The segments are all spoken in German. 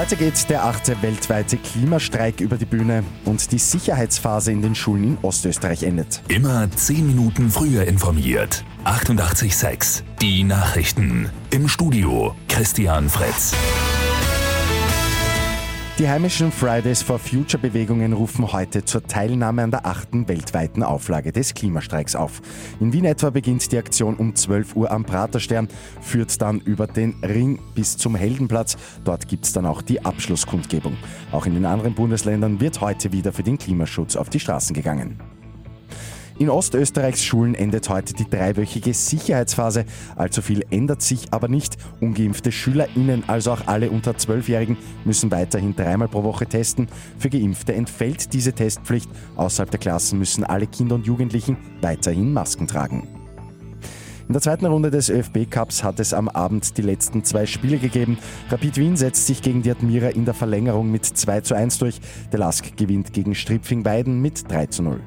Heute geht der achte weltweite Klimastreik über die Bühne und die Sicherheitsphase in den Schulen in Ostösterreich endet. Immer 10 Minuten früher informiert. 88.6 Die Nachrichten. Im Studio Christian Fritz. Die heimischen Fridays for Future Bewegungen rufen heute zur Teilnahme an der achten weltweiten Auflage des Klimastreiks auf. In Wien etwa beginnt die Aktion um 12 Uhr am Praterstern, führt dann über den Ring bis zum Heldenplatz. Dort gibt es dann auch die Abschlusskundgebung. Auch in den anderen Bundesländern wird heute wieder für den Klimaschutz auf die Straßen gegangen. In Ostösterreichs Schulen endet heute die dreiwöchige Sicherheitsphase. Allzu viel ändert sich aber nicht. Ungeimpfte SchülerInnen, also auch alle unter 12-Jährigen, müssen weiterhin dreimal pro Woche testen. Für Geimpfte entfällt diese Testpflicht. Außerhalb der Klassen müssen alle Kinder und Jugendlichen weiterhin Masken tragen. In der zweiten Runde des ÖFB Cups hat es am Abend die letzten zwei Spiele gegeben. Rapid Wien setzt sich gegen die Admira in der Verlängerung mit 2 zu 1 durch. Der Lask gewinnt gegen Stripfing-Weiden mit 3 zu 0.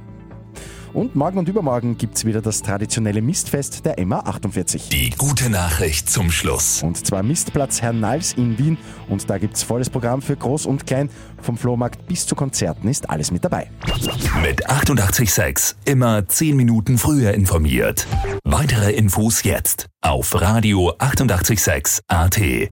Und morgen und übermorgen gibt es wieder das traditionelle Mistfest der MA 48. Die gute Nachricht zum Schluss. Und zwar Mistplatz Herrn Nals in Wien. Und da gibt es volles Programm für Groß und Klein. Vom Flohmarkt bis zu Konzerten ist alles mit dabei. Mit 886 immer 10 Minuten früher informiert. Weitere Infos jetzt auf Radio 886 AT.